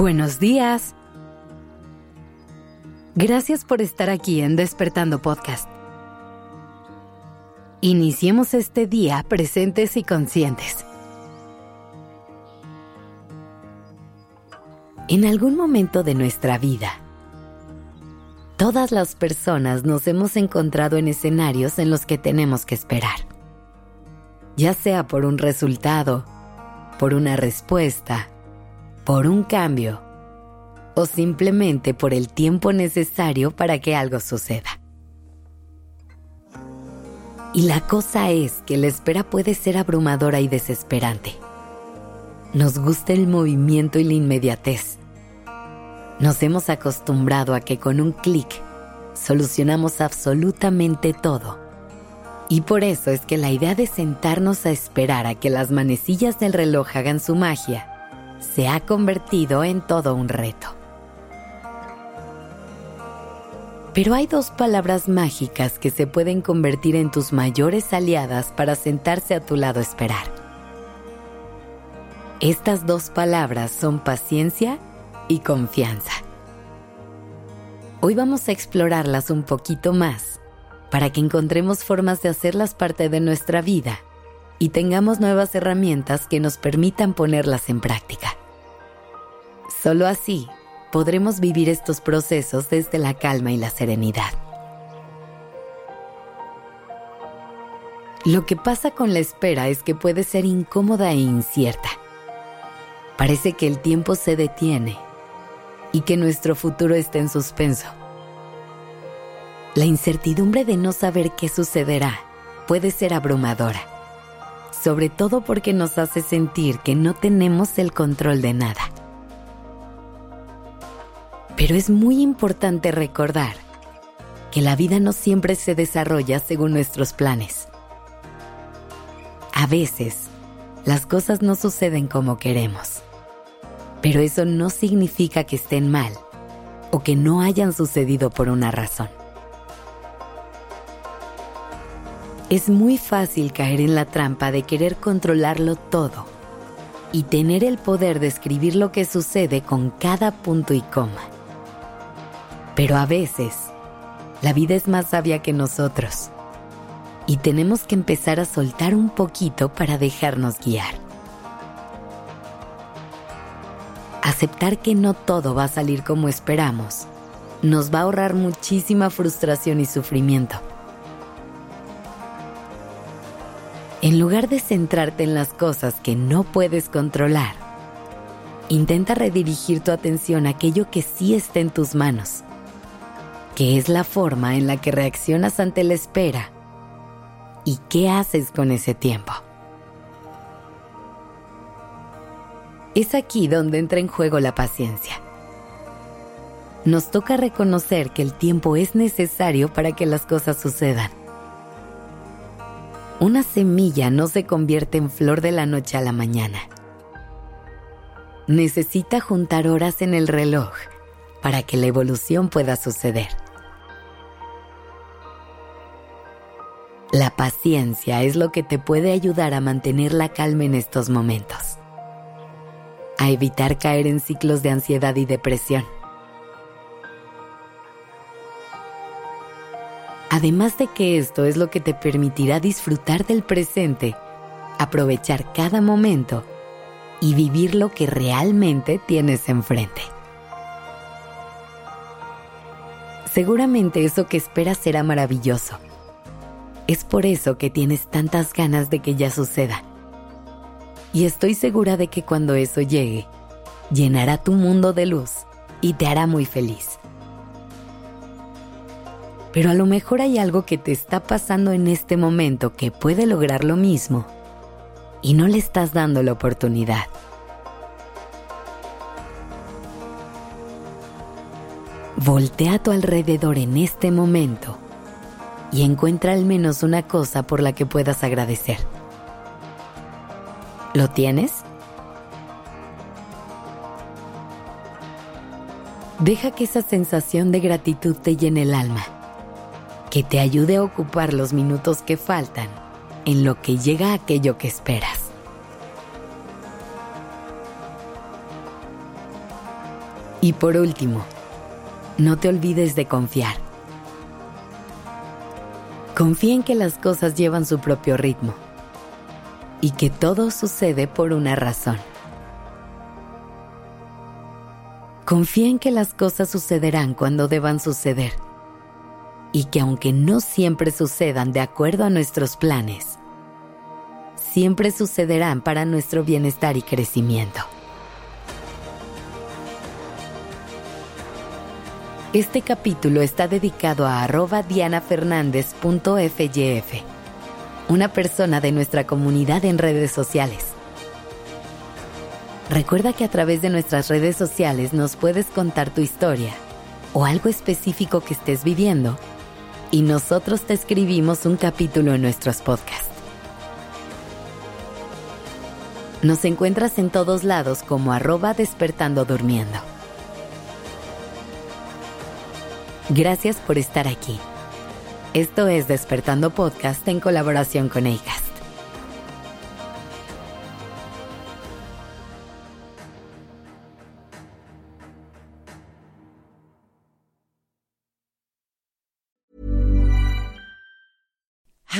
Buenos días. Gracias por estar aquí en Despertando Podcast. Iniciemos este día presentes y conscientes. En algún momento de nuestra vida, todas las personas nos hemos encontrado en escenarios en los que tenemos que esperar. Ya sea por un resultado, por una respuesta, por un cambio o simplemente por el tiempo necesario para que algo suceda. Y la cosa es que la espera puede ser abrumadora y desesperante. Nos gusta el movimiento y la inmediatez. Nos hemos acostumbrado a que con un clic solucionamos absolutamente todo. Y por eso es que la idea de sentarnos a esperar a que las manecillas del reloj hagan su magia se ha convertido en todo un reto. Pero hay dos palabras mágicas que se pueden convertir en tus mayores aliadas para sentarse a tu lado a esperar. Estas dos palabras son paciencia y confianza. Hoy vamos a explorarlas un poquito más para que encontremos formas de hacerlas parte de nuestra vida y tengamos nuevas herramientas que nos permitan ponerlas en práctica. Solo así podremos vivir estos procesos desde la calma y la serenidad. Lo que pasa con la espera es que puede ser incómoda e incierta. Parece que el tiempo se detiene y que nuestro futuro está en suspenso. La incertidumbre de no saber qué sucederá puede ser abrumadora sobre todo porque nos hace sentir que no tenemos el control de nada. Pero es muy importante recordar que la vida no siempre se desarrolla según nuestros planes. A veces, las cosas no suceden como queremos, pero eso no significa que estén mal o que no hayan sucedido por una razón. Es muy fácil caer en la trampa de querer controlarlo todo y tener el poder de escribir lo que sucede con cada punto y coma. Pero a veces, la vida es más sabia que nosotros y tenemos que empezar a soltar un poquito para dejarnos guiar. Aceptar que no todo va a salir como esperamos nos va a ahorrar muchísima frustración y sufrimiento. En lugar de centrarte en las cosas que no puedes controlar, intenta redirigir tu atención a aquello que sí está en tus manos, que es la forma en la que reaccionas ante la espera y qué haces con ese tiempo. Es aquí donde entra en juego la paciencia. Nos toca reconocer que el tiempo es necesario para que las cosas sucedan una semilla no se convierte en flor de la noche a la mañana. Necesita juntar horas en el reloj para que la evolución pueda suceder. La paciencia es lo que te puede ayudar a mantener la calma en estos momentos, a evitar caer en ciclos de ansiedad y depresión Además de que esto es lo que te permitirá disfrutar del presente, aprovechar cada momento y vivir lo que realmente tienes enfrente. Seguramente eso que esperas será maravilloso. Es por eso que tienes tantas ganas de que ya suceda. Y estoy segura de que cuando eso llegue, llenará tu mundo de luz y te hará muy feliz. Pero a lo mejor hay algo que te está pasando en este momento que puede lograr lo mismo y no le estás dando la oportunidad. Voltea a tu alrededor en este momento y encuentra al menos una cosa por la que puedas agradecer. ¿Lo tienes? Deja que esa sensación de gratitud te llene el alma que te ayude a ocupar los minutos que faltan en lo que llega aquello que esperas. Y por último, no te olvides de confiar. Confía en que las cosas llevan su propio ritmo y que todo sucede por una razón. Confía en que las cosas sucederán cuando deban suceder y que aunque no siempre sucedan de acuerdo a nuestros planes, siempre sucederán para nuestro bienestar y crecimiento. Este capítulo está dedicado a arroba dianafernández.fyf, una persona de nuestra comunidad en redes sociales. Recuerda que a través de nuestras redes sociales nos puedes contar tu historia o algo específico que estés viviendo y nosotros te escribimos un capítulo en nuestros podcasts. Nos encuentras en todos lados como arroba despertando durmiendo. Gracias por estar aquí. Esto es Despertando Podcast en colaboración con ACAST.